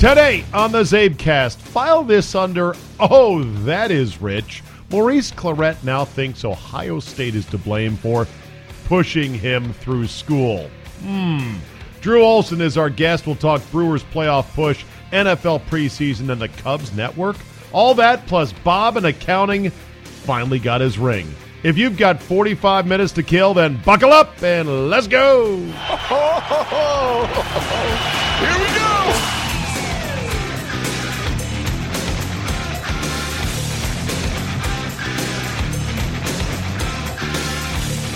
Today on the Czabecast, file this under Oh, that is rich. Maurice Clarett now thinks Ohio State is to blame for pushing him through school. Hmm. Drew Olson is our guest. We'll talk Brewers playoff push, NFL preseason, and the Cubs network. All that plus Bob and accounting finally got his ring. If you've got 45 minutes to kill, then buckle up and let's go.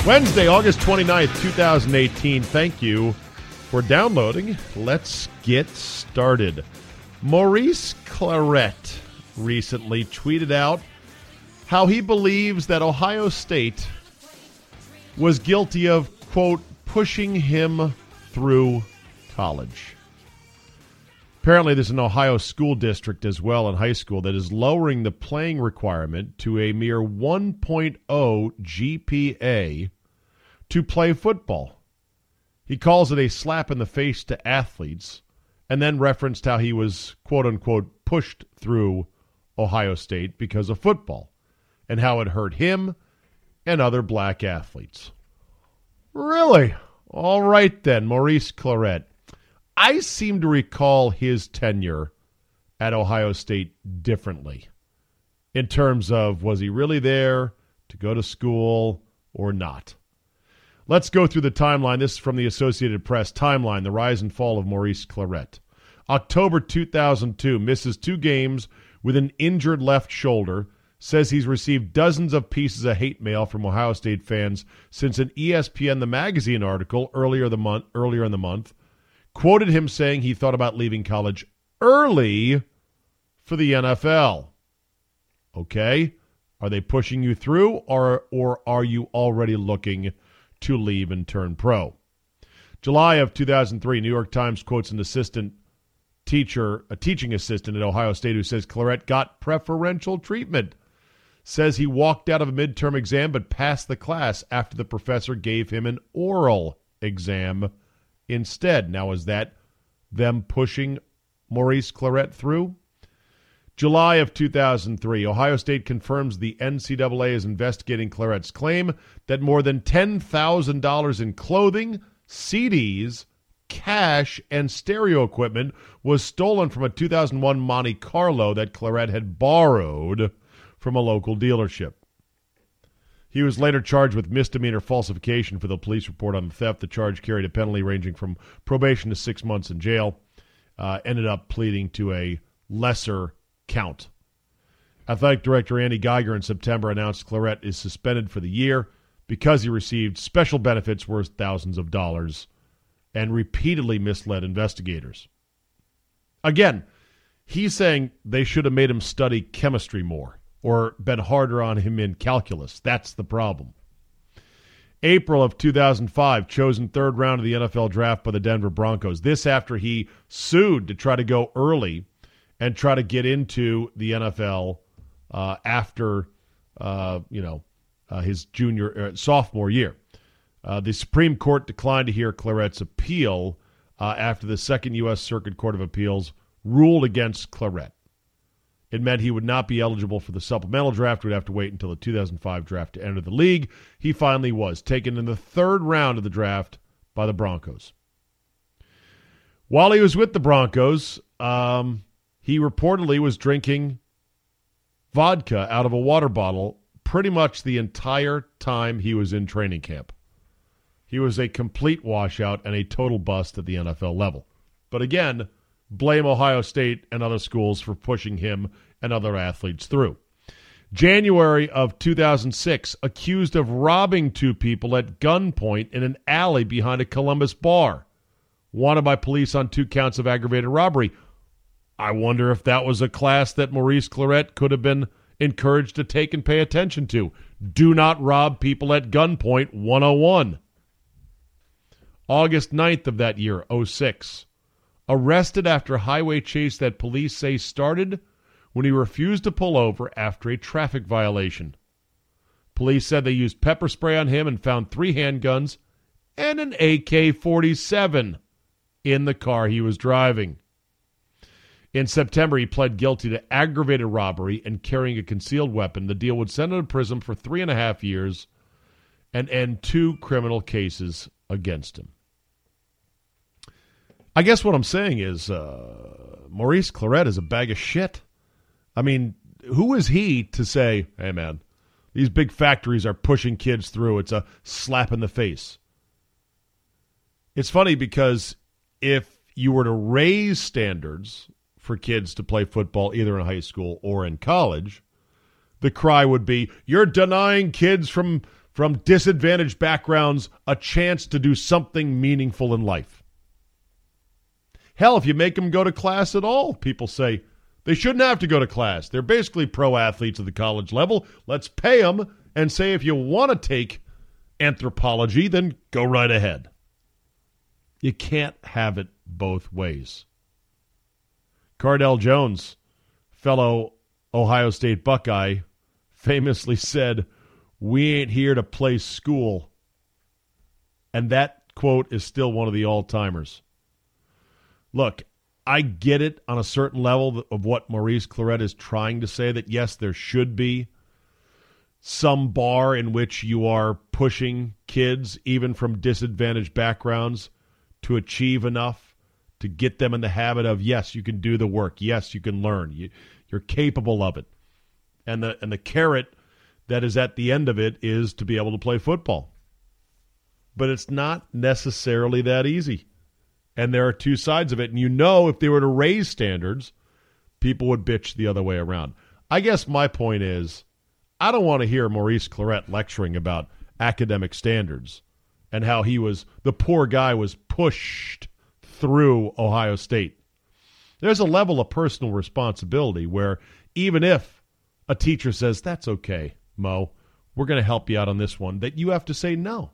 Wednesday, August 29th, 2018. Thank you for downloading. Let's get started. Maurice Clarett recently tweeted out how he believes that Ohio State was guilty of, quote, pushing him through college. Apparently, there's an Ohio school district as well in high school that is lowering the playing requirement to a mere 1.0 GPA to play football. He calls it a slap in the face to athletes and then referenced how he was, quote unquote, pushed through Ohio State because of football and how it hurt him and other black athletes. Really? All right then, Maurice Clarett. I seem to recall his tenure at Ohio State differently in terms of was he really there to go to school or not. Let's go through the timeline. This is from the Associated Press timeline, the rise and fall of Maurice Clarett. October 2002, misses two games with an injured left shoulder, says he's received dozens of pieces of hate mail from Ohio State fans since an ESPN the magazine article earlier the month earlier in the month quoted him saying he thought about leaving college early for the NFL. Okay? Are they pushing you through or or are you already looking to leave and turn pro? July of 2003, New York Times quotes an assistant teacher, a teaching assistant at Ohio State who says Clarett got preferential treatment. Says he walked out of a midterm exam but passed the class after the professor gave him an oral exam instead. Now, is that them pushing Maurice Clarett through? July of 2003, Ohio State confirms the NCAA is investigating Clarett's claim that more than $10,000 in clothing, CDs, cash, and stereo equipment was stolen from a 2001 Monte Carlo that Clarett had borrowed from a local dealership. He was later charged with misdemeanor falsification for the police report on the theft. The charge carried a penalty ranging from probation to six months in jail. Uh, ended up pleading to a lesser count. Athletic director Andy Geiger in September announced Clarett is suspended for the year because he received special benefits worth thousands of dollars and repeatedly misled investigators. Again, he's saying they should have made him study chemistry more or been harder on him in calculus. That's the problem. April of 2005, chosen third round of the NFL draft by the Denver Broncos. This after he sued to try to go early and try to get into the NFL uh, after uh, you know uh, his junior uh, sophomore year. Uh, the Supreme Court declined to hear Clarett's appeal uh, after the Second U.S. Circuit Court of Appeals ruled against Clarett. It meant he would not be eligible for the supplemental draft. Would have to wait until the 2005 draft to enter the league. He finally was taken in the third round of the draft by the Broncos. While he was with the Broncos, um, he reportedly was drinking vodka out of a water bottle pretty much the entire time he was in training camp. He was a complete washout and a total bust at the NFL level. But again, blame Ohio State and other schools for pushing him and other athletes through. January of 2006, accused of robbing two people at gunpoint in an alley behind a Columbus bar. Wanted by police on two counts of aggravated robbery. I wonder if that was a class that Maurice Clarett could have been encouraged to take and pay attention to. Do not rob people at gunpoint 101. August 9th of that year, 06 arrested after a highway chase that police say started when he refused to pull over after a traffic violation. Police said they used pepper spray on him and found three handguns and an AK 47 in the car he was driving. In September, he pled guilty to aggravated robbery and carrying a concealed weapon. The deal would send him to prison for three and a half years and end two criminal cases against him. I guess what I'm saying is uh, Maurice Clarett is a bag of shit. I mean, who is he to say, hey, man, these big factories are pushing kids through? It's a slap in the face. It's funny because if you were to raise standards for kids to play football either in high school or in college, the cry would be, you're denying kids from from disadvantaged backgrounds a chance to do something meaningful in life. Hell, if you make them go to class at all, people say they shouldn't have to go to class. They're basically pro athletes at the college level. Let's pay them and say if you want to take anthropology, then go right ahead. You can't have it both ways. Cardale Jones, fellow Ohio State Buckeye, famously said, we ain't here to play school. And that quote is still one of the all timers. Look, I get it on a certain level of what Maurice Clarett is trying to say that yes, there should be some bar in which you are pushing kids, even from disadvantaged backgrounds, to achieve enough to get them in the habit of yes, you can do the work, yes, you can learn, you, you're capable of it, and the and the carrot that is at the end of it is to be able to play football. But it's not necessarily that easy. And there are two sides of it. And you know, if they were to raise standards, people would bitch the other way around. I guess my point is I don't want to hear Maurice Clarett lecturing about academic standards and how he was, the poor guy was pushed through Ohio State. There's a level of personal responsibility where even if a teacher says, that's okay, Mo, we're going to help you out on this one, that you have to say no.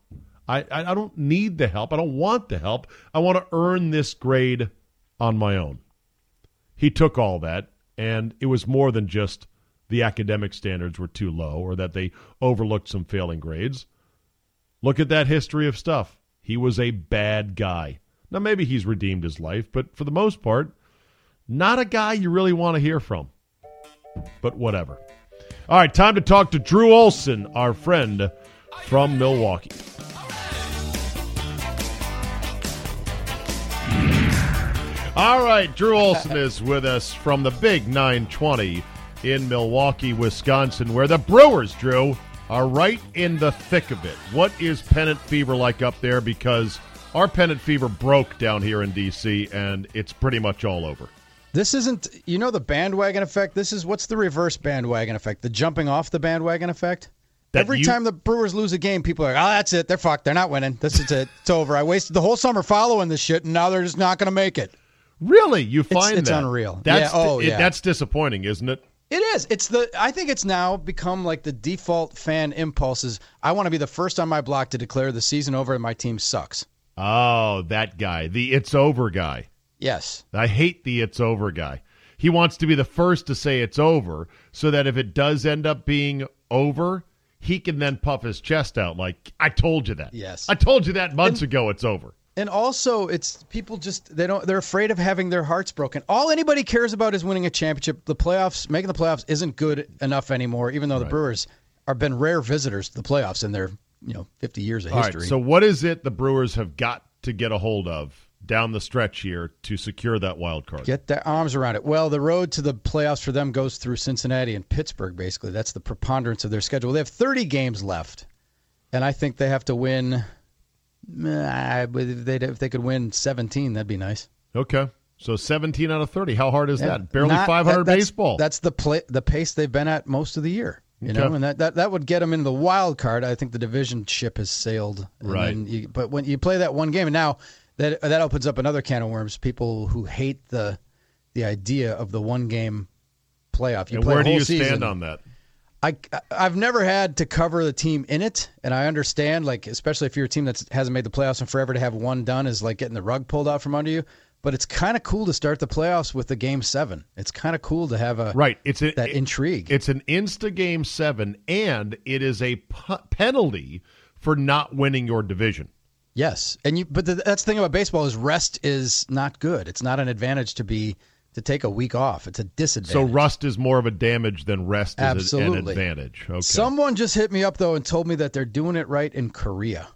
I, I don't need the help. I don't want the help. I want to earn this grade on my own. He took all that, and it was more than just the academic standards were too low or that they overlooked some failing grades. Look at that history of stuff. He was a bad guy. Now, maybe he's redeemed his life, but for the most part, not a guy you really want to hear from. But whatever. All right, time to talk to Drew Olson, our friend from Milwaukee. All right, Drew Olson is with us from the Big 920 in Milwaukee, Wisconsin, where the Brewers, Drew, are right in the thick of it. What is pennant fever like up there? Because our pennant fever broke down here in D.C., and it's pretty much all over. This isn't, you know, the bandwagon effect. This is what's the reverse bandwagon effect? The jumping off the bandwagon effect. That Every you, time the Brewers lose a game, people are like, "Oh, that's it. They're fucked. They're not winning. This is it. It's over. I wasted the whole summer following this shit, and now they're just not going to make it." Really, you find it's, it's that unreal? That's yeah. Oh, it, yeah. That's disappointing, isn't it? It is. It's the. I think it's now become like the default fan impulse is I want to be the first on my block to declare the season over and my team sucks. Oh, that guy, the "it's over" guy. Yes. I hate the it's over guy. He wants to be the first to say it's over so that if it does end up being over, he can then puff his chest out like, I told you that. Yes. I told you that months and, ago it's over. And also it's people just they don't they're afraid of having their hearts broken. All anybody cares about is winning a championship. The playoffs, making the playoffs isn't good enough anymore, even though the right. Brewers have been rare visitors to the playoffs in their, you know, fifty years of All history. Right, so what is it the Brewers have got to get a hold of down the stretch here to secure that wild card. Get their arms around it. Well, the road to the playoffs for them goes through Cincinnati and Pittsburgh. Basically, that's the preponderance of their schedule. They have 30 games left, and I think they have to win. I but if they could win 17, that'd be nice. Okay. So 17 out of 30. How hard is yeah, that? Barely not, 500 that, that's, baseball. That's the play, the pace they've been at most of the year. You okay. know, and that, that that would get them into the wild card. I think the division ship has sailed. right. You, but when you play that one game, and now that that opens up another can of worms. People who hate the the idea of the one game playoff. You and where do you season. stand on that? I I've never had to cover the team in it, and I understand, like especially if you're a team that hasn't made the playoffs in forever to have one done is like getting the rug pulled out from under you. But it's kind of cool to start the playoffs with the game seven. It's kind of cool to have a right. It's a, that it, intrigue. It's an insta game seven, and it is a p- penalty for not winning your division. Yes, and you. But the, that's the thing about baseball is rest is not good. It's not an advantage to be to take a week off. It's a disadvantage. So rust is more of a damage than rest is Absolutely. an advantage. Okay. Someone just hit me up though and told me that they're doing it right in Korea.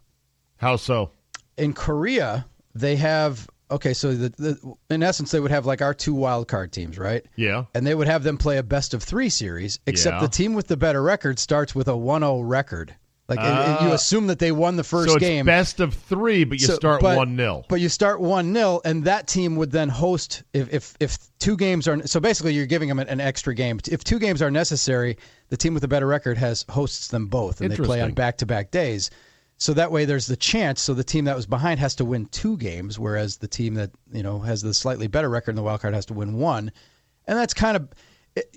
How so? In Korea, they have okay. So the, the in essence, they would have like our two wild card teams, right? Yeah. And they would have them play a best of three series. Except Yeah. the team with the better record starts with a 1-0 record. Like and you Ah. assume that they won the first so it's game. best of three, but you So- start one 0 But you start one 0 and that team would then host if, if if two games are so basically you're giving them an, an extra game. If two games are necessary, the team with the better record has hosts them both, and they play on back to back days. So that way, there's the chance. So the team that was behind has to win two games, whereas the team that you know has the slightly better record in the wild card has to win one, and that's kind of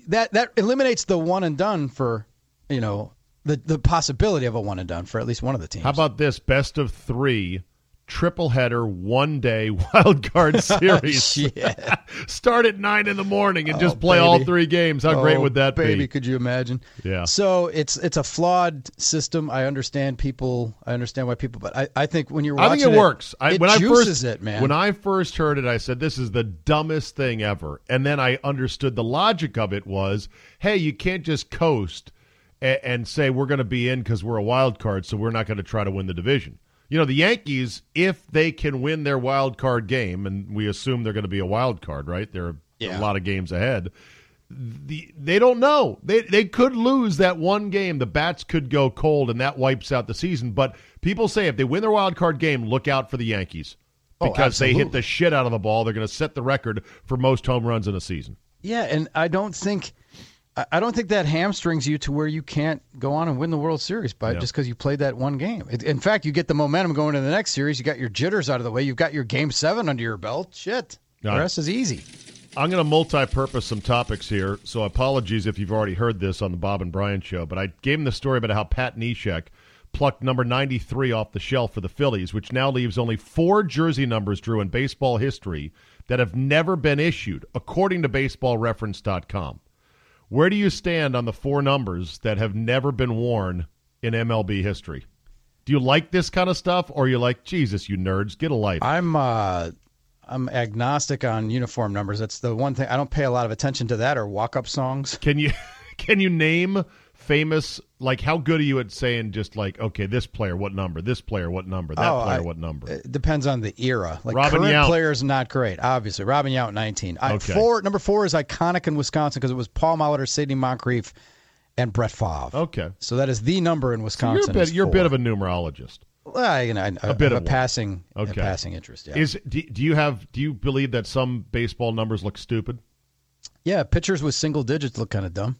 that that eliminates the one and done for you know the the possibility of a one and done for at least one of the teams. How about this? Best of three, triple header, one day wild card series. Start at nine in the morning and Oh, just play all three games. How great Oh, would that baby, be? could you imagine? Yeah. So it's it's a flawed system. I understand people. I understand why people, but I, I think when you're I watching think it, works. I, it when I juices first it, man. when I first heard it, I said this is the dumbest thing ever. And then I understood the logic of it was, hey, you can't just coast and, and say we're going to be in because we're a wild card, so we're not going to try to win the division. You know, the Yankees, if they can win their wild card game, and we assume they're going to be a wild card, right? They're Yeah. a lot of games ahead. The, they don't know. They they could lose that one game. The bats could go cold, and that wipes out the season. But people say if they win their wild card game, look out for the Yankees Oh, because they hit the shit out of the ball. They're going to set the record for most home runs in a season. yeah, and I don't think I- don't think that hamstrings you to where you can't go on and win the World Series by Yeah. just because you played that one game. In fact, you get the momentum going to the next series. You got your jitters out of the way. You've got your Game Seven under your belt. Shit, the Right. rest is easy. I'm going to multi-purpose some topics here, so apologies if you've already heard this on the Bob and Brian show. But I gave him the story about how Pat Neshek plucked number 93 off the shelf for the Phillies, which now leaves only four jersey numbers, Drew, in baseball history that have never been issued, according to BaseballReference.com. Where do you stand on the four numbers that have never been worn in MLB history? Do you like this kind of stuff, or are you like Jesus, you nerds, get a life? I'm uh, I'm agnostic on uniform numbers. That's the one thing I don't pay a lot of attention to that or walk up songs. Can you can you name famous like how good are you at saying just like okay this player what number this player what number that Oh, player I- what number It depends on the era. Like Robin current Yount. players not great. Obviously, Robin Yount, nineteen. I, Okay. Four number four is iconic in Wisconsin because it was Paul Molitor, Sidney Moncrief, and Brett Favre. okay So that is the number in So Wisconsin. you're a bit you're a bit of a numerologist Well, you know, I- A bit of one. passing, a passing interest. Yeah, is do, do you have do you believe that some baseball numbers look stupid yeah. Pitchers with single digits look kind of dumb.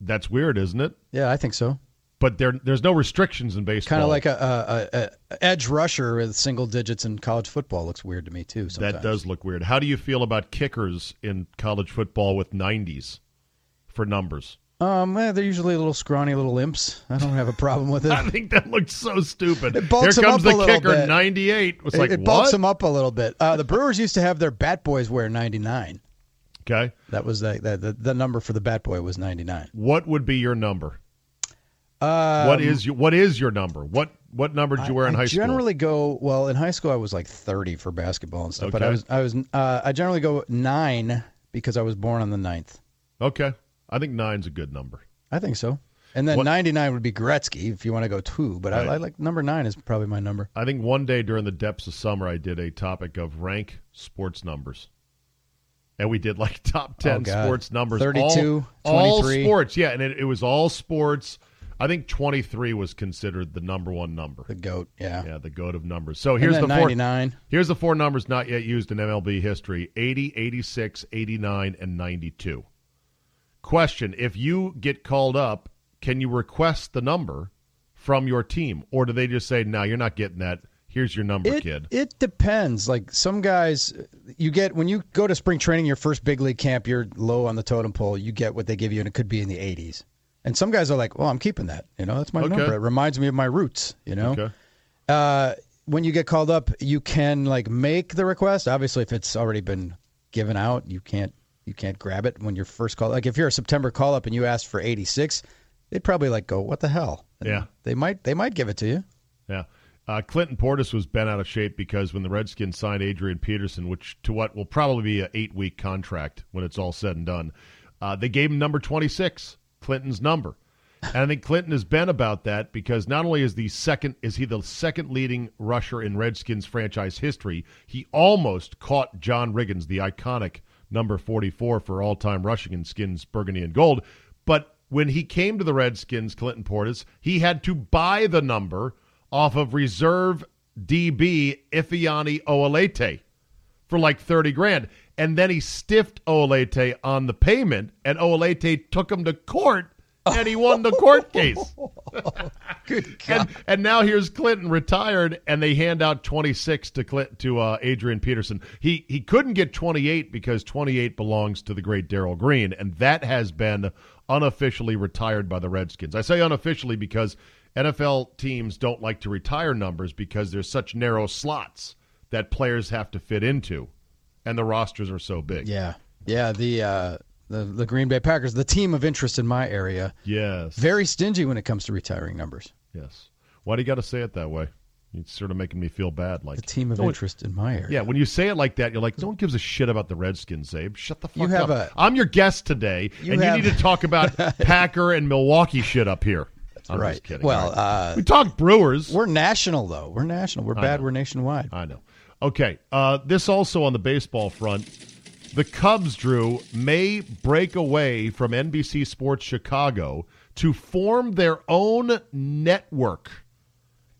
That's weird isn't it Yeah, I think so. but there there's no restrictions in baseball Kind of like a, a, a, a edge rusher with single digits in college football looks weird to me too. Sometimes. that does look weird how do you feel about kickers in college football with 90s for numbers Um, eh, they're usually a little scrawny little imps. I don't have a problem with it. I think that looks so stupid. It bulks Here comes up a the little kicker, bit. 98. It's it, like, it bulks them up a little bit. Uh, the Brewers used to have their bat boys wear 99. Okay. That was the, the, the, number for the bat boy was 99. What would be your number? Um, what is your what is your number? What what number did you wear in I high school? generally go well in high school. I was like 30 for basketball and stuff, but I was I was uh, I generally go nine because I was born on the 9th. Okay. I think nine's a good number. I think so. And then What- 99 would be Gretzky if you want to go two, but Right. I, I like number nine is probably my number. I think one day during the depths of summer I did a topic of rank sports numbers. And we did like top 10 Oh, sports numbers. 32, all, all sports. Yeah, and it, it was all sports. I think 23 was considered the number one number. The goat, yeah. Yeah, the goat of numbers. So here's the then four 99. Here's the four numbers not yet used in MLB history 80, 86, 89, and 92. Question If you get called up, can you request the number from your team? Or do they just say, no, you're not getting that? Here's your number, It, kid. it depends. Like some guys, you get when you go to spring training, your first big league camp, you're low on the totem pole. You get what they give you, and it could be in the 80s. And some guys are like, "Well, I'm keeping that. You know, that's my Okay. number. It reminds me of my roots. You know." Okay. Uh, when you get called up, you can like make the request. Obviously, if it's already been given out, you can't you can't grab it when you're first called. Like if you're a September call up and you ask for 86, they'd probably like go, "What the hell?" And Yeah. they might they might give it to you. Yeah. Uh, Clinton Portis was bent out of shape because when the Redskins signed Adrian Peterson, which to what will probably be an eight week contract when it's all said and done, uh, they gave him number 26, Clinton's number. And I think Clinton has been about that because not only is the second is he the second leading rusher in Redskins franchise history, he almost caught John Riggins, the iconic number 44 for all-time rushing in skins burgundy and gold. But when he came to the Redskins, Clinton Portis, he had to buy the number off of reserve DB Ifeanyi Ohalete for like 30 grand. And then he stiffed Ohalete on the payment, and Ohalete took him to court, and he won the court case. Good God. And, and now here's Clinton retired, and they hand out 26 to Clint, to uh, Adrian Peterson. He he couldn't get 28 because 28 belongs to the great Darrell Green, and that has been unofficially retired by the Redskins. I say unofficially because NFL teams don't like to retire numbers because there's such narrow slots that players have to fit into, and the rosters are so big. Yeah, yeah. The uh, the the Green Bay Packers, the team of interest in my area. Yes. Very stingy when it comes to retiring numbers. Yes. Why do you got to say it that way? It's sort of making me feel bad. Like the team of no, interest in my area. Yeah, when you say it like that, you're like, no one gives a shit about the Redskins, Czabe. Shut the fuck You have up. I'm your guest today, You and have- you need to talk about Packer and Milwaukee shit up here. I'm right. just kidding. Well, right. uh, we talk Brewers. We're national though. We're national. We're bad. know. We're nationwide. I know. Okay. Uh, this also on the baseball front. The Cubs, Drew, may break away from NBC Sports Chicago to form their own network.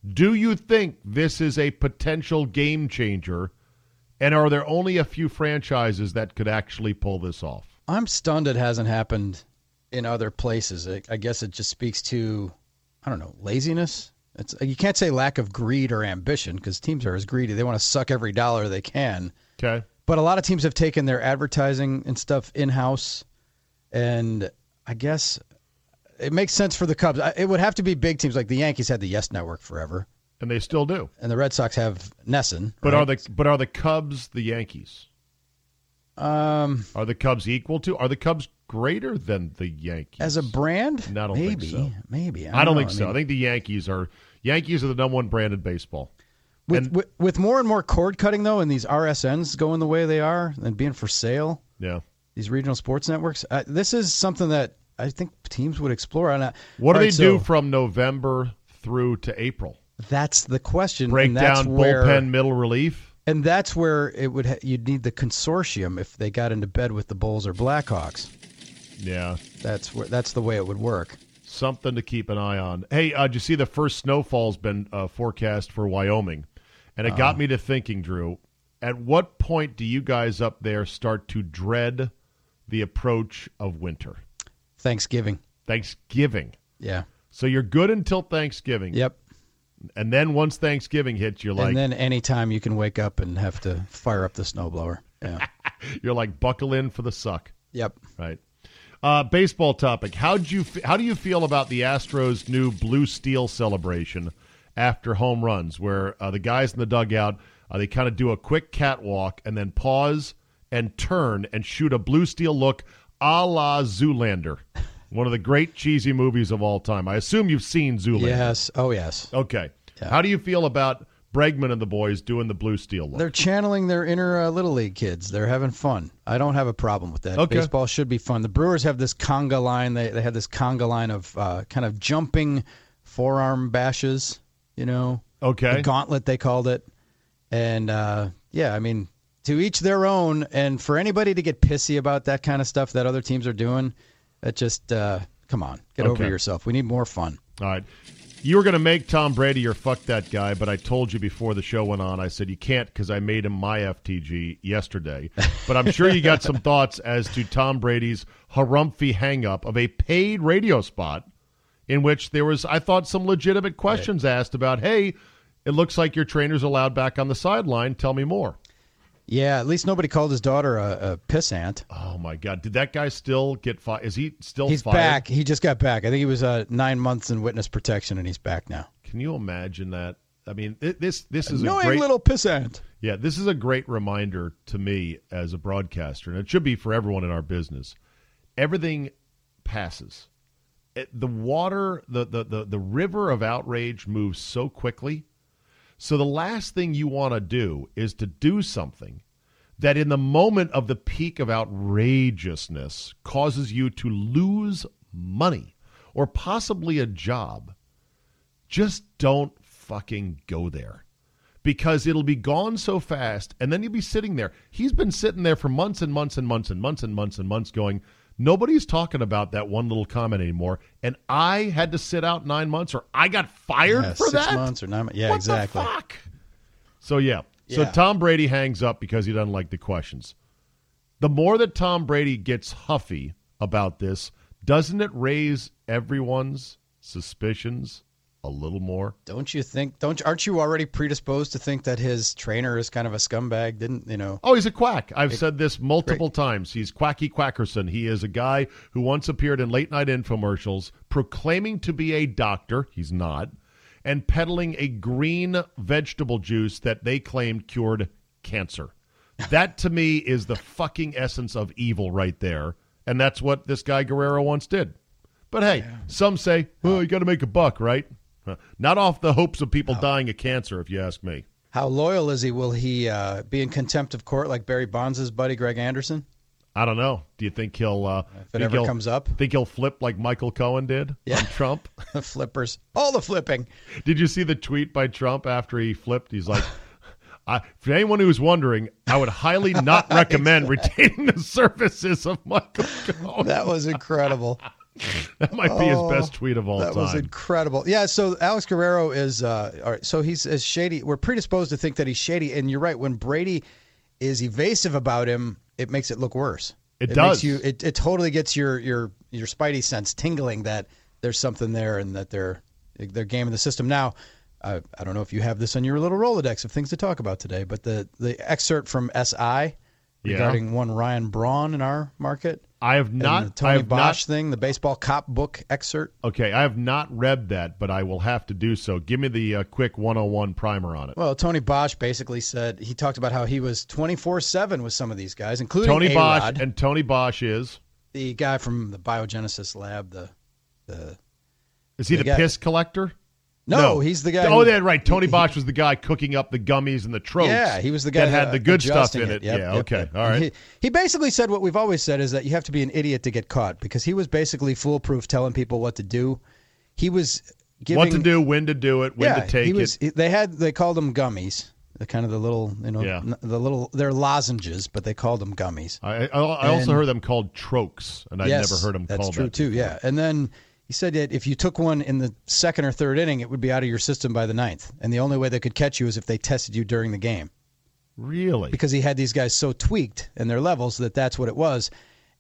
Do you think this is a potential game changer? And are there only a few franchises that could actually pull this off? I'm stunned it hasn't happened in other places. I, I guess it just speaks to, I don't know, laziness. It's you can't say lack of greed or ambition because teams are as greedy. They want to suck every dollar they can. Okay. But a lot of teams have taken their advertising and stuff in house, and I guess it makes sense for the Cubs. It would have to be big teams like the Yankees had the Yes Network forever, And they still do. and the Red Sox have NESN. But right? are the but are the Cubs the Yankees? um Are the Cubs equal to? Are the Cubs greater than the Yankees? as a brand? No, I don't think maybe, so. maybe. I don't know. think so. mean- I think the Yankees are Yankees are the number one brand in baseball. With, And- with with more and more cord cutting though, and these RSNs going the way they are, and being for sale, Yeah. these regional sports networks, uh, this is something that I think teams would explore. And What do all they right, do from November through to April? That's the question. Break down where, bullpen middle relief. and that's where it would ha- you'd need the consortium if they got into bed with the Bulls or Blackhawks. Yeah. That's where that's the way it would work. Something to keep an eye on. Hey, uh, did you see the first snowfall's been uh, forecast for Wyoming? And it Uh. got me to thinking, Drew, at what point do you guys up there start to dread the approach of winter? Thanksgiving. Thanksgiving. Yeah. So you're good until Thanksgiving. Yep. And then once Thanksgiving hits, you're like and then anytime you can wake up and have to fire up the snowblower. Yeah. you're like buckle in for the suck. yep. Right. Uh, baseball topic. How do you f- how do you feel about the Astros' new blue steel celebration after home runs, where uh, the guys in the dugout uh, they kind of do a quick catwalk and then pause and turn and shoot a blue steel look a la Zoolander, one of the great cheesy movies of all time. I assume you've seen Zoolander. Yes. Oh yes. Okay. How do you feel about Bregman and the boys doing the blue steel look? They're channeling their inner uh, little league kids. They're having fun. I don't have a problem with that. Okay. Baseball should be fun. The Brewers have this conga line. They they had this conga line of uh, kind of jumping forearm bashes. You know, okay. the gauntlet they called it. And uh, yeah, I mean, to each their own. And for anybody to get pissy about that kind of stuff that other teams are doing, that just uh, come on, get over yourself. We need more fun. All right. You were going to make Tom Brady your fuck that guy, but I told you before the show went on, I said you can't because I made him my FTG yesterday. But I'm sure you got some thoughts as to Tom Brady's harumphy hang up of a paid radio spot in which there was, I thought, some legitimate questions asked about, hey, it looks like your trainer's allowed back on the sideline. Tell me more. Yeah, at least nobody called his daughter a, a pissant. Oh, my God. Did that guy still get fired? Is he still He's fired? back. He just got back. I think he was uh, nine months in witness protection, and he's back now. Can you imagine that? I mean, thi- this this is a Annoying great little pissant. Yeah, this is a great reminder to me as a broadcaster, and it should be for everyone in our business. Everything passes. It, the water, the, the, the, the river of outrage moves so quickly So the last thing you want to do is to do something that in the moment of the peak of outrageousness causes you to lose money or possibly a job. Just don't fucking go there because it'll be gone so fast and then you'll be sitting there. He's been sitting there for months and months and months and months and months and months going, Nobody's talking about that one little comment anymore, and I had to sit out nine months, or I got fired yeah, for six that. months or nine. months. Yeah, what exactly. The fuck? So yeah. So Tom Brady hangs up because he doesn't like the questions. The more that Tom Brady gets huffy about this, doesn't it raise everyone's suspicions a little more? Don't you think? Don't aren't you already predisposed to think that his trainer is kind of a scumbag? Didn't you know? Oh, he's a quack. I've said this multiple times. He's Quacky Quackerson. He is a guy who once appeared in late night infomercials proclaiming to be a doctor. He's not. And peddling a green vegetable juice that they claimed cured cancer. That to me is the fucking essence of evil right there. And that's what this guy Guerrero once did. But hey, some say, oh, you got to make a buck, right? Not off the hopes of people dying of cancer, if you ask me. How loyal is he? Will he uh, be in contempt of court like Barry Bonds' buddy Greg Anderson? I don't know. Do you think he'll? Uh, If it think ever he'll- comes up. think he'll flip like Michael Cohen did Yeah. on Trump? The flippers, all the flipping. did you see the tweet by Trump after he flipped? He's like, I, for anyone who's wondering, I would highly not recommend retaining the services of Michael Cohen. That was incredible. That might be his best tweet of all That time. was incredible. Yeah, so Alex Guerrero is uh all right, so he's as shady. We're predisposed to think that he's shady and you're right when Brady is evasive about him, it makes it look worse. It makes does. you it, it totally gets your your your spidey sense tingling that there's something there and that they're they're gaming the system. Now, I, I don't know if you have this on your little Rolodex of things to talk about today, but the the excerpt from SI regarding one Ryan Braun in our market. I have not. the I Tony have Bosch thing, the baseball cop book excerpt. Okay, I have not read that, but I will have to do so. Give me the uh, quick 101 primer on it. Well, Tony Bosch basically said he talked about how he was 24 7 with some of these guys, including Tony Bosch A-Rod, and Tony Bosch is the guy from the biogenesis lab. The the is he The the piss collector? No, he's the guy. Oh, who- yeah, right. Tony Bosch was the guy cooking up the gummies and the trokes. Yeah, he was the guy that had uh, the good stuff in it. Yep, yeah, yep, okay, yep. all right. He, he basically said what we've always said is that you have to be an idiot to get caught because he was basically foolproof, telling people what to do. He was giving what to do, when to do it, when yeah, to take he was. it. They had they called them gummies. The kind of the little you know Yeah. the little they're lozenges, but they called them gummies. I, I, I also And- heard them called trokes, and I Yes, never heard them that's called true that. too. Yeah, and then he said that if you took one in the second or third inning, it would be out of your system by the ninth, and the only way they could catch you is if they tested you during the game Really? because he had these guys so tweaked in their levels that that's what it was.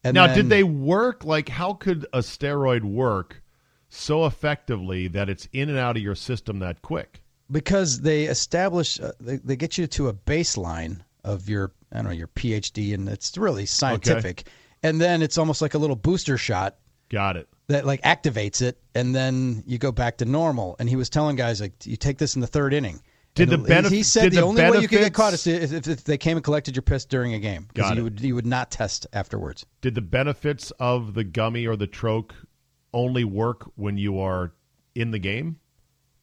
And now, then- did they work? Like, how could a steroid work so effectively that it's in and out of your system that quick? Because they establish, uh, they, they get you to a baseline of your, I don't know, your PhD, and it's really scientific. And then it's almost like a little booster shot Got it. That like activates it, and then you go back to normal. And he was telling guys like, you take this in the third inning. Did And the benef- He said the, the only way you could get caught is if, if, if they came and collected your piss during a game because you would you would not test afterwards. Did the benefits of the gummy or the troke only work when you are in the game?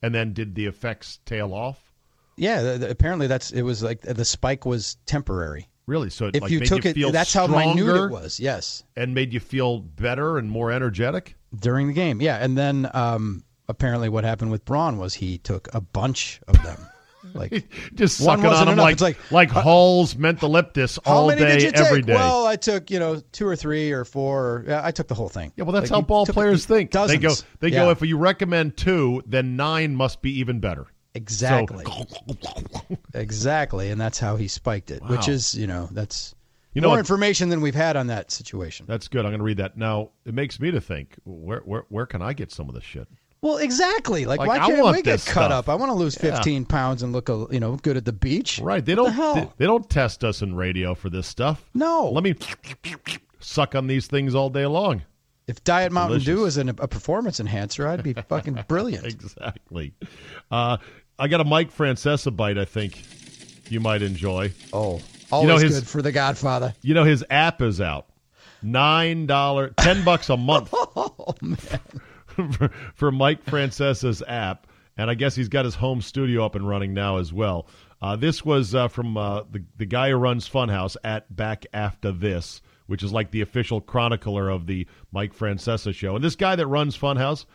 And then did the effects tail off? Yeah, th- th- apparently that's it was like the spike was temporary. Really? So it If like, you made took you it, feel that's how minute it was. Yes, and made you feel better and more energetic? during the game. Yeah, and then um, apparently what happened with Braun was he took a bunch of them. Like Just sucking on them enough. like It's like, like, Hall's mentholyptus all day, did you take? every day. Well, I took you know two or three or four. Or, yeah, I took the whole thing. yeah, well, that's Like, how ball players think. Dozens. They go, they go. If you recommend two, then nine must be even better. Exactly, So, exactly, and that's how he spiked it. Which is you know that's You know more information than we've had on that situation. that's good. I'm going to read that now. It makes me to think: where where where can I get some of this shit? Well, exactly. Like, Like, why can't we get cut stuff. up? I want to lose Yeah. 15 pounds and look, a, you know, good at the beach. Right? They don't. the? They, they don't test us in radio for this stuff. No. Let me suck on these things all day long. If Diet Mountain Dew is an, a performance enhancer, I'd be fucking brilliant. Exactly. Uh, I got a Mike Francesa bite. I think you might enjoy. Oh, always his- good for the Godfather. You know his app is out. Nine dollar, ten bucks a month Oh man, for, for Mike Francesa's app, and I guess he's got his home studio up and running now as well. Uh, this was uh, from uh, the the guy who runs Funhouse at Back After This, which is like the official chronicler of the Mike Francesa show. And this guy that runs Funhouse,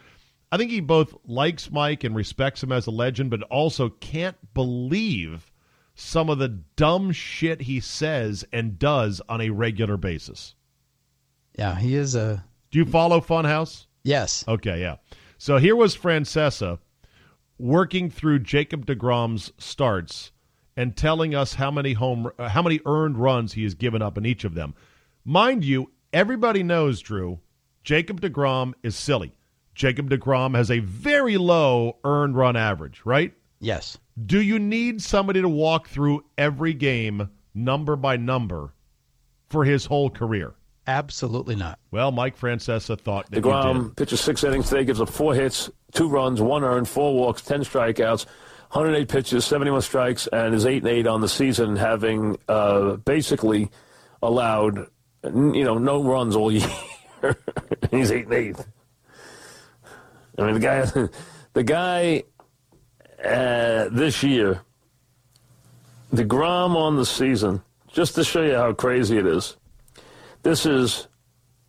I think he both likes Mike and respects him as a legend, but also can't believe some of the dumb shit he says and does on a regular basis. Yeah, he is a. Do you follow Funhouse? Yes. Okay, yeah. So here was Francesa working through Jacob DeGrom's starts and telling us how many home uh, how many earned runs he has given up in each of them. Mind you, everybody knows Drew, Jacob DeGrom is silly. Jacob DeGrom has a very low earned run average, right? Yes. Do you need somebody to walk through every game number by number for his whole career? Absolutely not. Well, Mike Francesa thought that DeGrom pitches six innings today, gives up four hits, two runs, one earned, four walks, ten strikeouts, 108 pitches, 71 strikes, and is eight and eight on the season, having uh, basically allowed you know no runs all year. He's eight and eight. I mean, the guy, the guy, uh, this year, the DeGrom on the season, just to show you how crazy it is. This is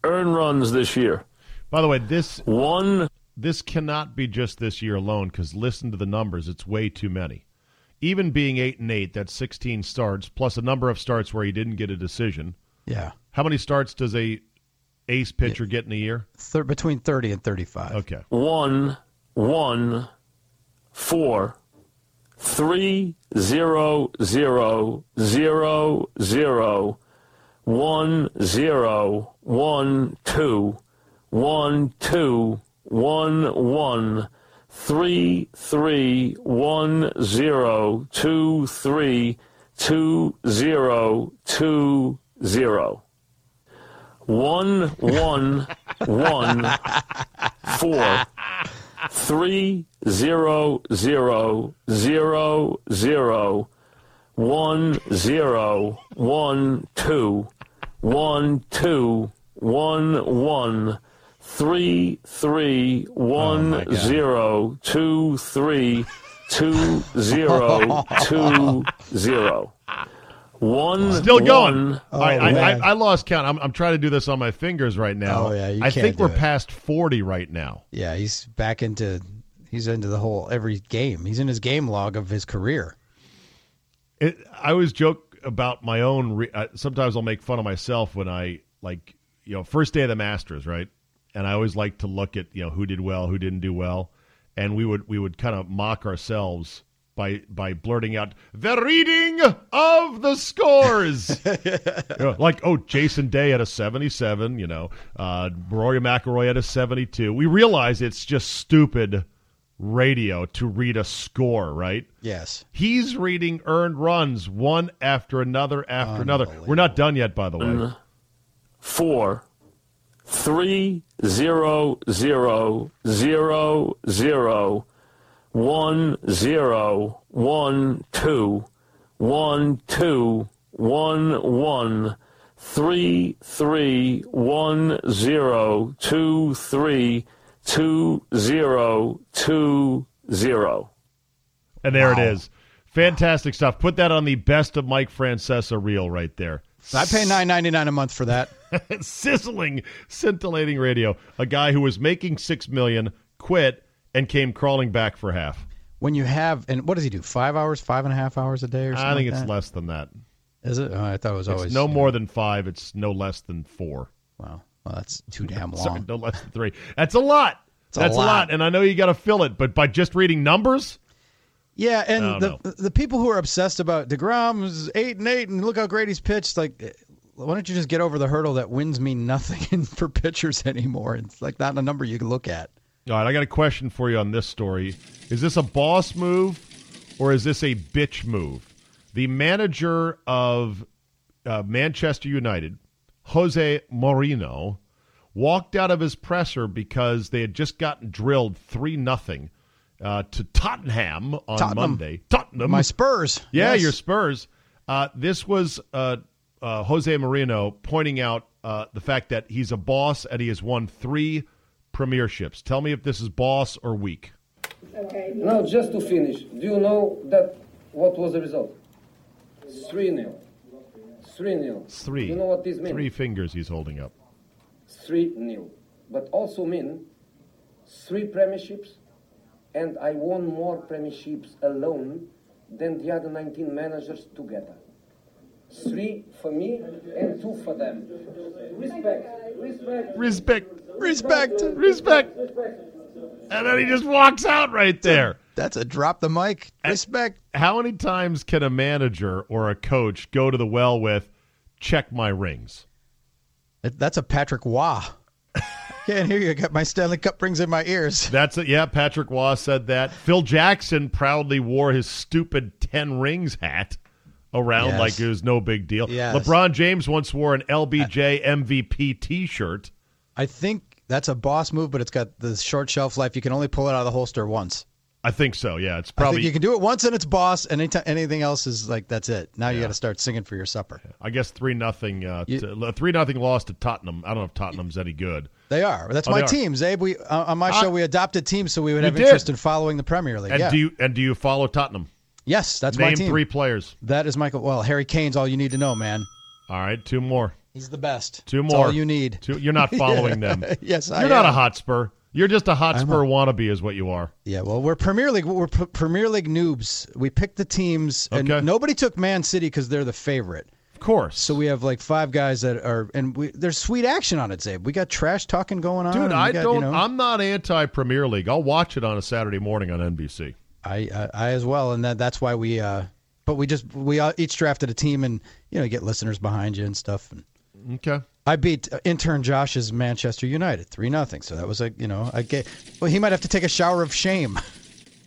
earn runs this year. By the way, this one this cannot be just this year alone because listen to the numbers; it's way too many. Even being eight and eight, that's sixteen starts plus a number of starts where he didn't get a decision. Yeah. How many starts does a ace pitcher yeah. get in a year? Thir- between thirty and thirty-five. Okay. One, one, four, three, zero, zero, zero, zero one zero one two one two one one three three one zero two three two zero two zero one one one four three zero zero zero zero one zero one two one two one one three three one oh zero two three two zero two zero. One still going. One, oh, I, I, I, lost count. I'm, I'm trying to do this on my fingers right now. Oh yeah, you I can't think we're it. past forty right now. Yeah, he's back into he's into the whole every game. He's in his game log of his career. It, I always joke about my own. Re- uh, sometimes I'll make fun of myself when I like you know first day of the Masters, right? And I always like to look at you know who did well, who didn't do well, and we would we would kind of mock ourselves by by blurting out the reading of the scores, you know, like oh Jason Day at a seventy seven, you know, uh, Rory McIlroy at a seventy two. We realize it's just stupid radio to read a score, right? Yes. He's reading earned runs one after another after another. We're not done yet, by the way. Mm. Four, three, zero, zero, zero, zero, one, zero, one, two, one, two, one, one, three, three, one, zero, two, three two zero two zero. And there wow. it is. Fantastic stuff. Put that on the best of Mike Francesa reel right there. I pay nine ninety nine a month for that. Sizzling, scintillating radio. A guy who was making six million quit and came crawling back for half. When you have and what does he do? Five hours, five and a half hours a day, or something? I think like it's that? less than that. Is it? Oh, I thought it was it's always no more know. than five. It's no less than four. Wow. Well, that's too damn long. Sorry, no less than three. That's a lot. It's that's a lot. a lot. And I know you got to fill it, but by just reading numbers. Yeah, and the know. the people who are obsessed about Degrom is eight and eight, and look how great he's pitched. Like, eh, why don't you just get over the hurdle that wins mean nothing for pitchers anymore? It's like not a number you can look at. All right, I got a question for you on this story. Is this a boss move or is this a bitch move? The manager of uh, Manchester United Jose Mourinho walked out of his presser because they had just gotten drilled 3 nothing uh, to Tottenham on Tottenham. Monday. Tottenham. My Spurs. Yeah, yes. your Spurs. Uh, this was uh, uh Jose Mourinho pointing out uh, the fact that he's a boss and he has won three premierships. Tell me if this is boss or weak. Okay. Now, just to finish, do you know that what was the result? 3 nil. 3 nil. Three. You know what this means? Three fingers he's holding up. 3 nil. But also mean three premierships, and I won more premierships alone than the other 19 managers together. Three for me and two for them. Respect. Respect. Respect. Respect. Respect. And then he just walks out right there. That's a drop the mic. Respect. How many times can a manager or a coach go to the well with, check my rings? That's a Patrick Roy. Can't hear you. I got my Stanley Cup rings in my ears. That's it. Yeah, Patrick Roy said that. Phil Jackson proudly wore his stupid 10 rings hat around Yes. like it was no big deal. Yes. LeBron James once wore an LBJ MVP t shirt. I think that's a boss move, but it's got the short shelf life. You can only pull it out of the holster once. I think so. Yeah, it's I probably. think you can do it once and it's boss, and anytime, anything else is like that's it. Now you got to start singing for your supper. I guess three nothing. Uh, You- to- three nothing loss to Tottenham. I don't know if Tottenham's any good. They are. That's Oh, my they are. teams, Abe. We uh, on my I- show we adopted teams so we would have did. interest in following the Premier League. And yeah. do you and do you follow Tottenham? Yes, that's my Name team. three players. That is Michael. Well, Harry Kane's all you need to know, man. All right, two more. He's the best. Two That's more. all you need. Two, you're not following them. yes, I You're not am. a Hotspur. You're just a Hotspur wannabe, is what you are. Yeah, well, we're Premier League. We're P- Premier League noobs. We picked the teams, and Okay. nobody took Man City because they're the favorite. Of course. So we have like five guys that are, and we, there's sweet action on it, Czabe. We got trash talking going on. Dude, I got, don't. You know, I'm not anti Premier League. I'll watch it on a Saturday morning on NBC. I, I, I as well, and that, that's why we. uh But we just we uh, each drafted a team, and you know, you get listeners behind you and stuff. And Okay. I beat uh, intern Josh's Manchester United three nothing. So that was a you know I get. Well, he might have to take a shower of shame.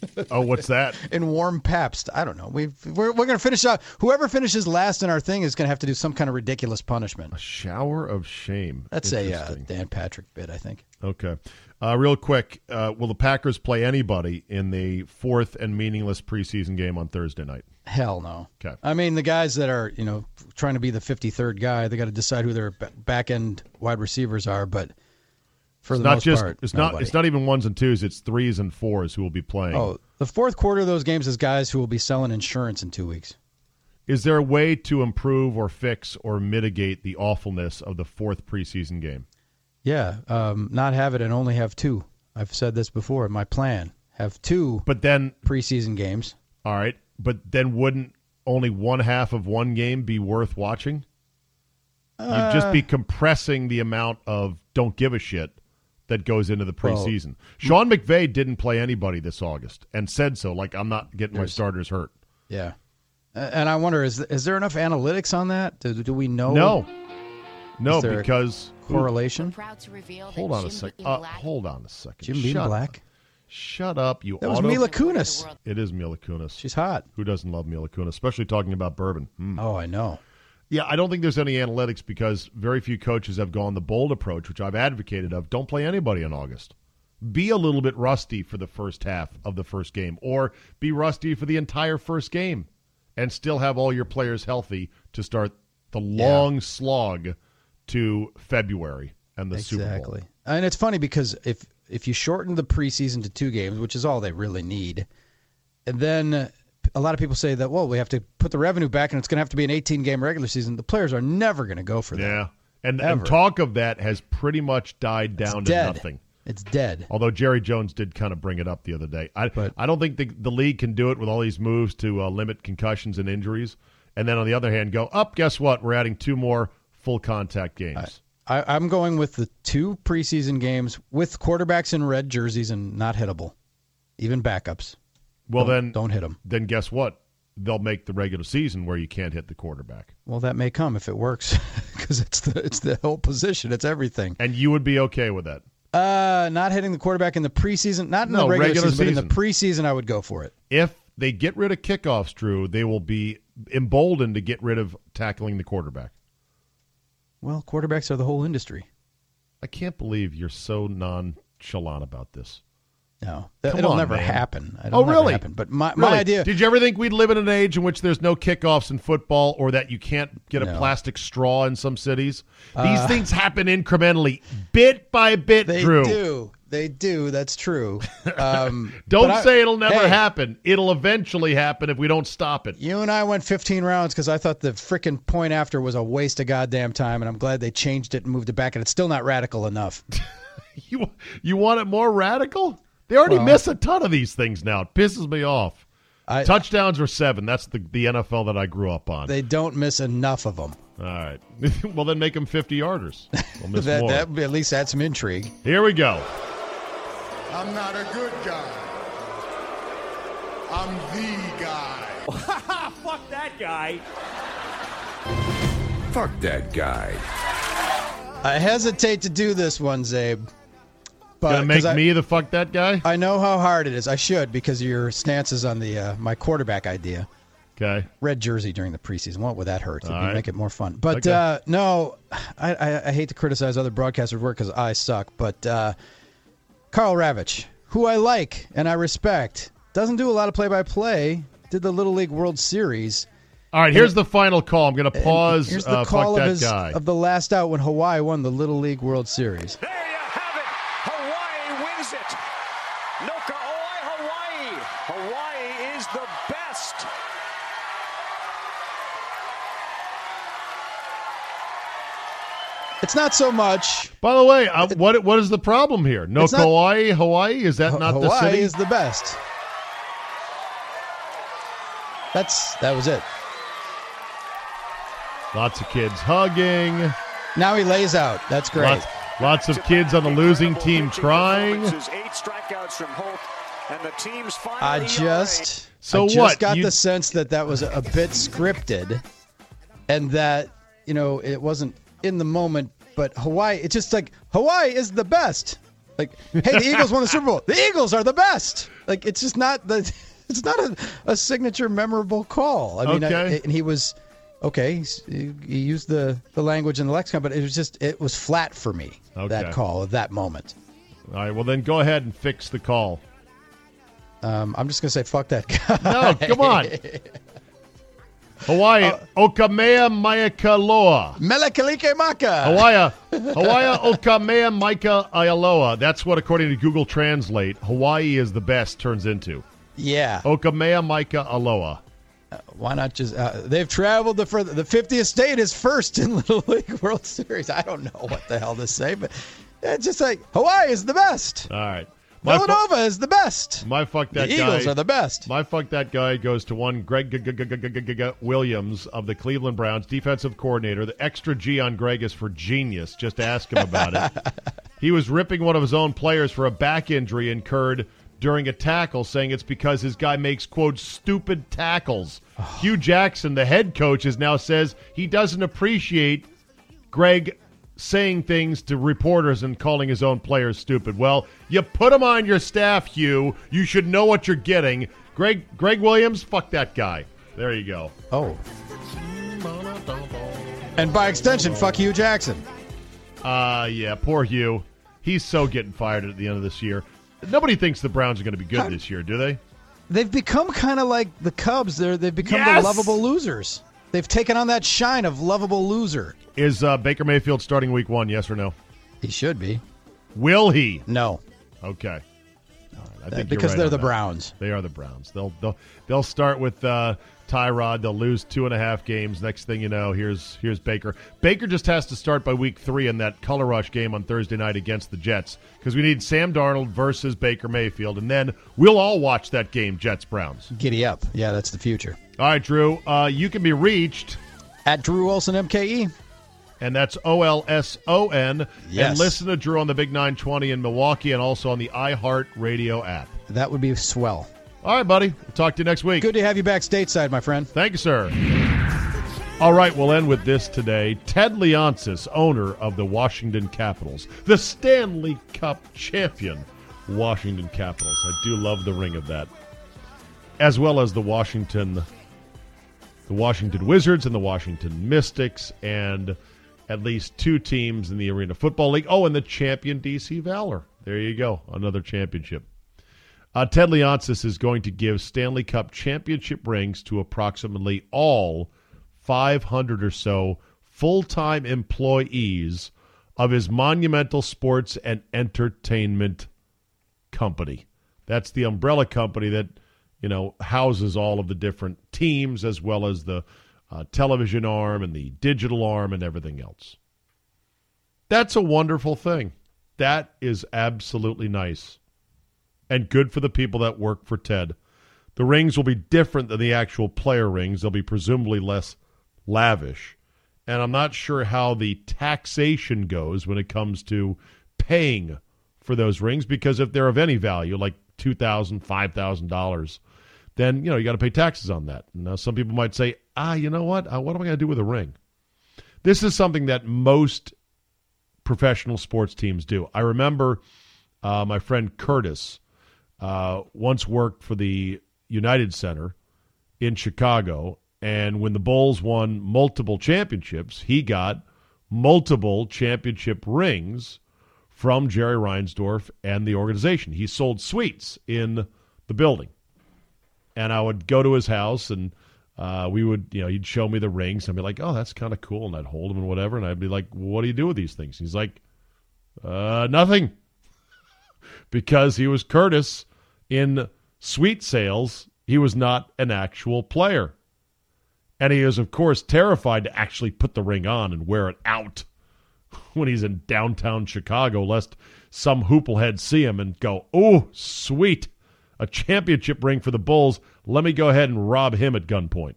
Oh, what's that? in warm Pabst. I don't know. We've, we're we're going to finish up. Whoever finishes last in our thing is going to have to do some kind of ridiculous punishment. A shower of shame. That's a uh, Dan Patrick bit, I think. Okay. Uh, real quick, uh, will the Packers play anybody in the fourth and meaningless preseason game on Thursday night? Hell no. Okay. I mean, the guys that are you know trying to be the fifty third guy, they got to decide who their back end wide receivers are. But for It's not just. part, it's not. It's not even ones and twos. It's threes and fours who will be playing. Oh, the fourth quarter of those games is guys who will be selling insurance in two weeks. Is there a way to improve or fix or mitigate the awfulness of the fourth preseason game? Yeah, um, not have it and only have two. I've said this before. My plan: have two But then, preseason games. all right. But then, wouldn't only one half of one game be worth watching? You'd just Uh, be compressing the amount of don't give a shit that goes into the Well, preseason. Sean McVay didn't play anybody this August and said so. Like I'm not getting my starters hurt. Yeah. And I wonder is is there enough analytics on that? Do, do we know No, no, Is there a because correlation? Proud to reveal that hold on a Jim second. Uh, hold on a second. Jim Beam Shut Black? Up. Shut up, you. That was auto- Mila is the word of the Kunis. It is Mila Kunis. She's hot. Who doesn't love Mila Kunis, especially talking about bourbon? Hmm. Oh, I know. Yeah, I don't think there's any analytics because very few coaches have gone the bold approach, which I've advocated of. Don't play anybody in August. Be a little bit rusty for the first half of the first game, or be rusty for the entire first game, and still have all your players healthy to start the long slog to February and the Super Bowl. Exactly. And it's funny because if if you shorten the preseason to two games, which is all they really need, and then a lot of people say that well, we have to put the revenue back, and it's going to have to be an 18 game regular season. The players are never going to go for that. Yeah, and, and talk of that has pretty much died It's down to dead. nothing. It's dead. Although Jerry Jones did kind of bring it up the other day. I, But- I don't think the, the league can do it with all these moves to uh, limit concussions and injuries. And then on the other hand, go up. guess what? We're adding two more full contact games. I, I'm going with the two preseason games with quarterbacks in red jerseys and not hittable, even backups. Well, Don't- then don't hit them. Then guess what? They'll make the regular season where you can't hit the quarterback, Well, that may come if it works, because it's the it's the whole position. It's everything. and you would be okay with that Uh, not hitting the quarterback in the preseason, not in No, the regular, regular season, but in season. the preseason, I would go for it. if they get rid of kickoffs. Drew, they will be emboldened to get rid of tackling the quarterback. Well, quarterbacks are the whole industry. I can't believe you're so nonchalant about this. No, Come it'll on, never man. happen. It'll Oh, never really? Happen. But my, Really? my idea. Did you ever think we'd live in an age in which there's no kickoffs in football or that you can't get a No. Uh, plastic straw in some cities? These things happen incrementally, bit by bit, they Drew. do. They do. That's true. Um, don't I, say it'll never hey, happen. It'll eventually happen if we don't stop it. You and I went 15 rounds because I thought the freaking point after was a waste of goddamn time, and I'm glad they changed it and moved it back. And it's still not radical enough. you you want it more radical? They already well, miss a ton of these things now. It pisses me off. I, Touchdowns are seven. That's the, the NFL that I grew up on. They don't miss enough of them. All right. well, then make them 50 yarders. We'll miss that, more. That at least add some intrigue. Here we go. I'm not a good guy. I'm the guy. Fuck that guy. Fuck that guy. I hesitate to do this one, Czabe. But Gonna make I, me the fuck that guy? I know how hard it is. I should because of your stances on the uh, my quarterback idea. Okay. Red jersey during the preseason. What would that hurt? It'd right. make it more fun. But okay. uh, no, I, I, I, hate to criticize other broadcasters' work because I suck. But uh, Karl Ravech, who I like and I respect, doesn't do a lot of play-by-play. Did the Little League World Series. All right, here's and, the final call. I'm going to pause. Here's the uh, call of, his, of the last out when Hawaii won the Little League World Series. It's not so much. By the way, uh, what what is the problem here? No Kauai, Hawaii is that not Hawaii the city? is the best. That's that was it. Lots of kids hugging. Now he lays out. That's great. Lots, lots of kids on the losing team crying. I just so I just what? got you... the sense that that was a bit scripted, and that you know it wasn't in the moment, but Hawaii, it's just like Hawaii is the best. Like, hey, the Eagles won the Super Bowl. The Eagles are the best. Like, it's just not the. It's not a, a signature memorable call. I mean, okay. I, and he was okay. He, he, used the the language in the lexicon, but it was just it was flat for me. Okay. That call at that moment. All right. Well, then go ahead and fix the call. Um, I'm just gonna say fuck that guy. No, come on. Hawaii, uh, Okamea Maikaloa. Melekalike Maka. Hawaii, Hawaii, Okamea Maika Ialoa. That's what, according to Google Translate, Hawaii is the best turns into. Yeah. Okamea Maika Aloa. Uh, why not just? Uh, they've traveled the further. The 50th state is first in Little League World Series. I don't know what the hell to say, but it's just like Hawaii is the best. All right. My Villanova fu- is the best. My fuck that the guy. Eagles are the best. My fuck that guy goes to one Gregg Williams of the Cleveland Browns, defensive coordinator. The extra G on Greg is for genius. Just ask him about it. he was ripping one of his own players for a back injury incurred during a tackle, saying it's because his guy makes quote stupid tackles. Hue Jackson, the head coach, is now says he doesn't appreciate Gregg saying things to reporters and calling his own players stupid. Well, you put him on your staff, Hue. You should know what you're getting. Gregg Gregg Williams, fuck that guy. There you go. Oh. And by extension, fuck Hue Jackson. Uh yeah, poor Hue. He's so getting fired at the end of this year. Nobody thinks the Browns are going to be good this year, do they? They've become kind of like the Cubs. They're they've become yes! the lovable losers. They've taken on that shine of lovable loser. Is uh, Baker Mayfield starting week one? Yes or no? He should be. Will he? No. Okay. I think because right they're the that. Browns. They are the Browns. They'll they'll they'll start with uh, Tyrod. They'll lose two and a half games. Next thing you know, here's here's Baker. Baker just has to start by week three in that color rush game on Thursday night against the Jets because we need Sam Darnold versus Baker Mayfield, and then we'll all watch that game, Jets Browns. Giddy up! Yeah, that's the future. All right, Drew. Uh, you can be reached at Drew Olson MKE. And that's O L S O N. Yes. And listen to Drew on the Big 920 in Milwaukee and also on the iHeart Radio app. That would be swell. All right, buddy. We'll talk to you next week. Good to have you back stateside, my friend. Thank you, sir. All right, we'll end with this today. Ted Leonsis, owner of the Washington Capitals, the Stanley Cup champion Washington Capitals. I do love the ring of that. As well as the Washington the Washington Wizards and the Washington Mystics, and at least two teams in the Arena Football League. Oh, and the champion DC Valor. There you go, another championship. Uh, Ted Leonsis is going to give Stanley Cup championship rings to approximately all 500 or so full time employees of his monumental sports and entertainment company. That's the umbrella company that you know houses all of the different teams as well as the uh, television arm and the digital arm and everything else. That's a wonderful thing. That is absolutely nice and good for the people that work for Ted. The rings will be different than the actual player rings. They'll be presumably less lavish. And I'm not sure how the taxation goes when it comes to paying for those rings because if they're of any value, like $2,000, $5,000, then, you know, you got to pay taxes on that. Now, some people might say, ah, you know what? Uh, what am I going to do with a ring? This is something that most professional sports teams do. I remember uh, my friend Curtis uh, once worked for the United Center in Chicago, and when the Bulls won multiple championships, he got multiple championship rings from Jerry Reinsdorf and the organization. He sold suites in the building. And I would go to his house and uh, we would, you know, he'd show me the rings. I'd be like, oh, that's kind of cool. And I'd hold them and whatever. And I'd be like, what do you do with these things? He's like, uh, nothing. because he was Curtis in sweet sales, he was not an actual player. And he is, of course, terrified to actually put the ring on and wear it out when he's in downtown Chicago, lest some hooplehead see him and go, oh, sweet, a championship ring for the Bulls. Let me go ahead and rob him at gunpoint.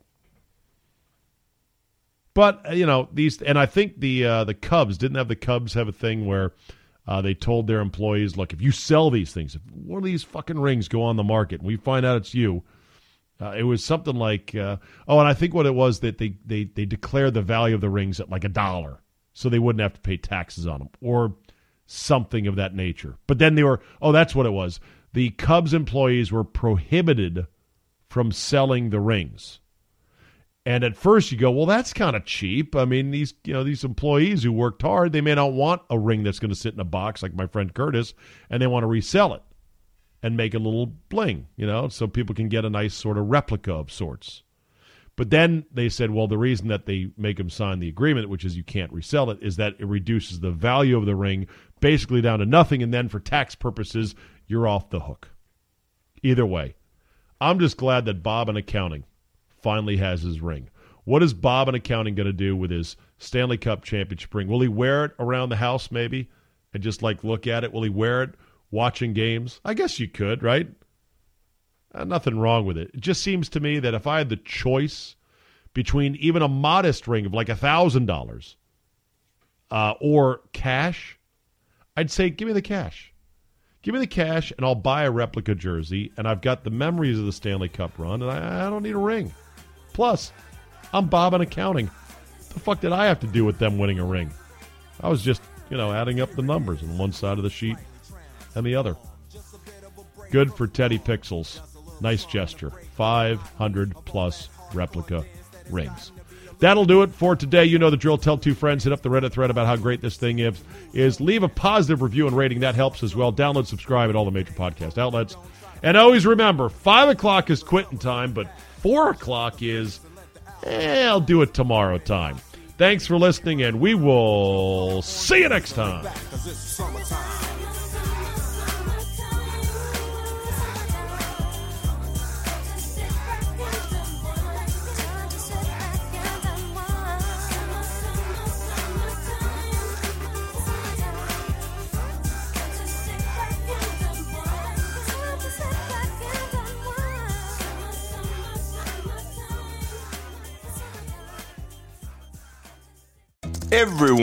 But uh, you know these, and I think the uh, the Cubs didn't have the Cubs have a thing where uh, they told their employees, "Look, if you sell these things, if one of these fucking rings go on the market, and we find out it's you, uh, it was something like, uh, oh, and I think what it was that they they they declared the value of the rings at like a dollar, so they wouldn't have to pay taxes on them or something of that nature. But then they were, oh, that's what it was. The Cubs employees were prohibited from selling the rings. And at first you go, well, that's kind of cheap. I mean, these you know these employees who worked hard, they may not want a ring that's going to sit in a box like my friend Curtis, and they want to resell it and make a little bling, you know, so people can get a nice sort of replica of sorts. But then they said, well, the reason that they make them sign the agreement, which is you can't resell it, is that it reduces the value of the ring basically down to nothing, and then for tax purposes, you're off the hook. Either way, I'm just glad that Bob in accounting finally has his ring. What is Bob in accounting going to do with his Stanley Cup championship ring? Will he wear it around the house maybe and just like look at it? Will he wear it watching games? I guess you could, right? Uh, nothing wrong with it. It just seems to me that if I had the choice between even a modest ring of like a thousand dollars uh, or cash, I'd say give me the cash. Give me the cash and I'll buy a replica jersey, and I've got the memories of the Stanley Cup run, and I, I don't need a ring. Plus, I'm Bob in accounting. the fuck did I have to do with them winning a ring? I was just, you know, adding up the numbers on one side of the sheet and the other. Good for Teddy Pixels. Nice gesture. 500 plus replica rings. That'll do it for today. You know the drill. Tell two friends. Hit up the Reddit thread about how great this thing is. Is leave a positive review and rating. That helps as well. Download, subscribe at all the major podcast outlets. And always remember, 5 o'clock is quitting time, but 4 o'clock is, eh, I'll do it tomorrow time. Thanks for listening, and we will see you next time.